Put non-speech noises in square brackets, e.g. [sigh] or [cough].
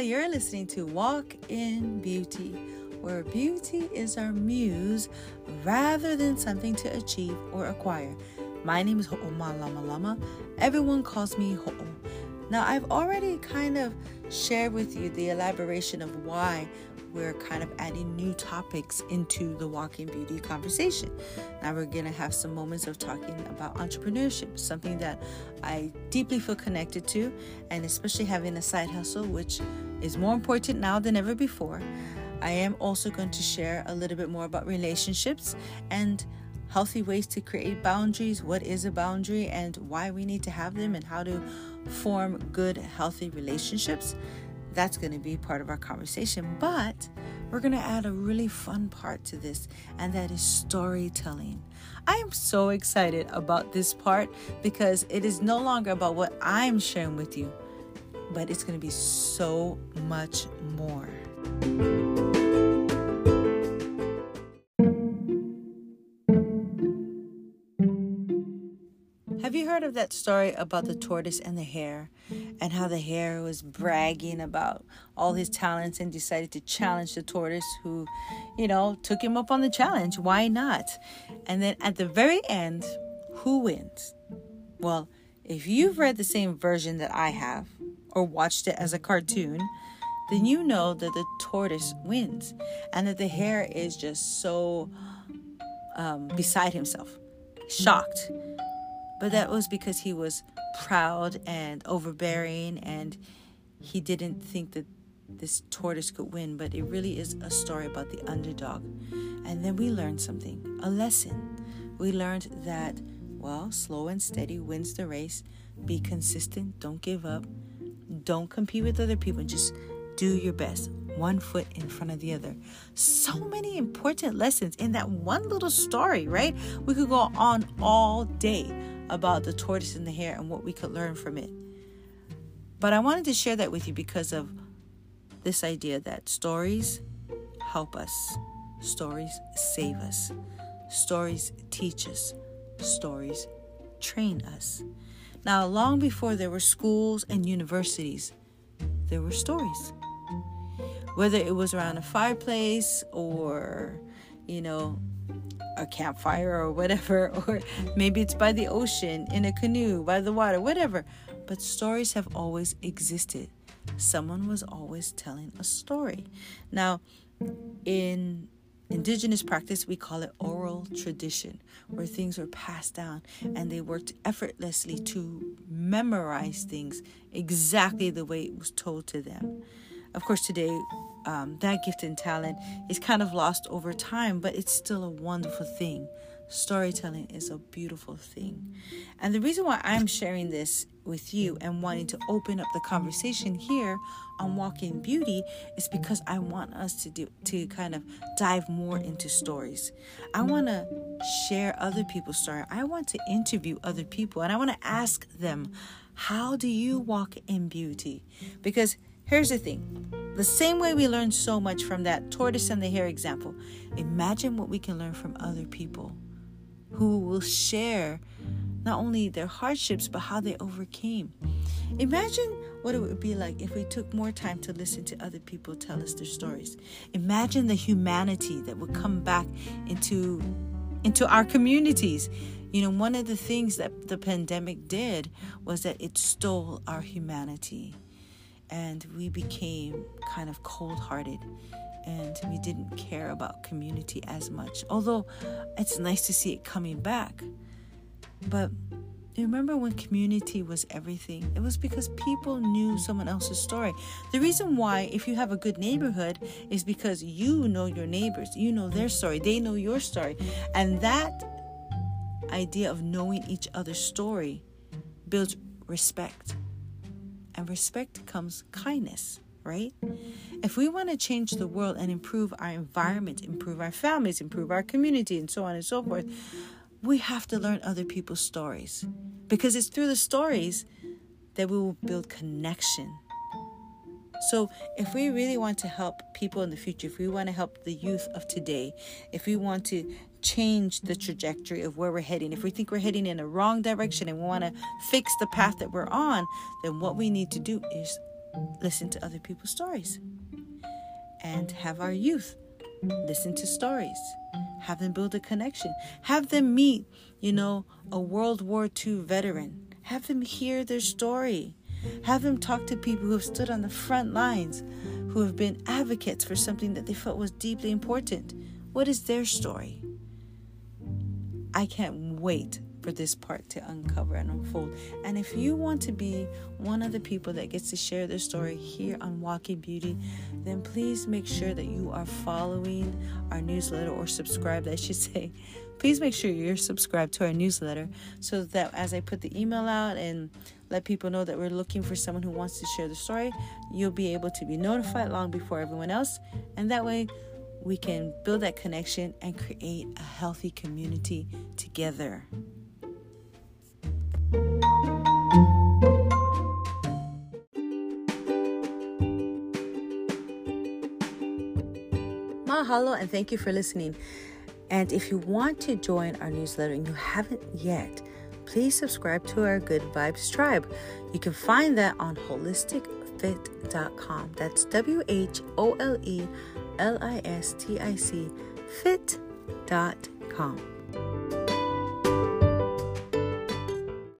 You're listening to Walk in Beauty, where beauty is our muse rather than something to achieve or acquire. My name is Ho'oma Lama Lama. Everyone calls me Ho'o. Now, I've already kind of shared with you the elaboration of why we're kind of adding new topics into the Walk in Beauty conversation. Now we're going to have some moments of talking about entrepreneurship, something that I deeply feel connected to, and especially having a side hustle, which is more important now than ever before. I am also going to share a little bit more about relationships and healthy ways to create boundaries, what is a boundary, and why we need to have them, and how to form good, healthy relationships. That's going to be part of our conversation. But we're going to add a really fun part to this, and that is storytelling. I am so excited about this part because it is no longer about what I'm sharing with you, but it's going to be so much more. Have you heard of that story about the tortoise and the hare? And how the hare was bragging about all his talents and decided to challenge the tortoise, who, you know, took him up on the challenge. Why not? And then at the very end, who wins? Well, if you've read the same version that I have, or watched it as a cartoon, then you know that the tortoise wins and that the hare is just so um, beside himself, shocked but that was because he was proud and overbearing and he didn't think that this tortoise could win. But it really is a story about the underdog. And then we learned something a lesson. We learned that, well, slow and steady wins the race. Be consistent. Don't give up. Don't compete with other people. Just do your best one foot in front of the other. So many important lessons in that one little story, right? We could go on all day about the tortoise and the hare and what we could learn from it. But I wanted to share that with you because of this idea that stories help us, stories save us, stories teach us, stories train us. Now, long before there were schools and universities, there were stories. Whether it was around a fireplace or, you know, a campfire or whatever, [laughs] or maybe it's by the ocean, in a canoe, by the water, whatever. But stories have always existed. Someone was always telling a story. Now, in indigenous practice, we call it oral tradition, where things were passed down and they worked effortlessly to memorize things exactly the way it was told to them. Of course, today um, that gift and talent is kind of lost over time, but it's still a wonderful thing. Storytelling is a beautiful thing. And the reason why I'm sharing this with you and wanting to open up the conversation here on Walk in Beauty is because I want us to do to kind of dive more into stories. I want to share other people's story. I want to interview other people and I want to ask them, how do you walk in beauty? Because here's the thing the same way we learn so much from that tortoise and the hare example, imagine what we can learn from other people who will share not only their hardships, but how they overcame. Imagine what it would be like if we took more time to listen to other people tell us their stories. Imagine the humanity that would come back into into our communities. You know, one of the things that the pandemic did was that it stole our humanity and we became kind of cold hearted and we didn't care about community as much. Although it's nice to see it coming back. But remember when community was everything? It was because people knew someone else's story. The reason why, if you have a good neighborhood, is because you know your neighbors, you know their story, they know your story. And that idea of knowing each other's story builds respect and respect comes kindness, right? If we want to change the world and improve our environment, improve our families, improve our community, and so on and so forth, we have to learn other people's stories because it's through the stories that we will build connection. So, if we really want to help people in the future, if we want to help the youth of today, if we want to change the trajectory of where we're heading. If we think we're heading in a wrong direction and we want to fix the path that we're on, then what we need to do is listen to other people's stories and have our youth listen to stories. Have them build a connection. Have them meet, you know, a World War II veteran. Have them hear their story. Have them talk to people who have stood on the front lines, who have been advocates for something that they felt was deeply important. What is their story? I can't wait for this part to uncover and unfold. And if you want to be one of the people that gets to share their story here on Walk in Beauty, then please make sure that you are following our newsletter or subscribed, I should [laughs] say. Please make sure you're subscribed to our newsletter so that as I put the email out and let people know that we're looking for someone who wants to share the story, you'll be able to be notified long before everyone else. And that way, we can build that connection and create a healthy community together. Mahalo and thank you for listening. And if you want to join our newsletter and you haven't yet, please subscribe to our Good Vibes Tribe. You can find that on wholelisticfit.com. That's W H O L E L I S T I C fit.com.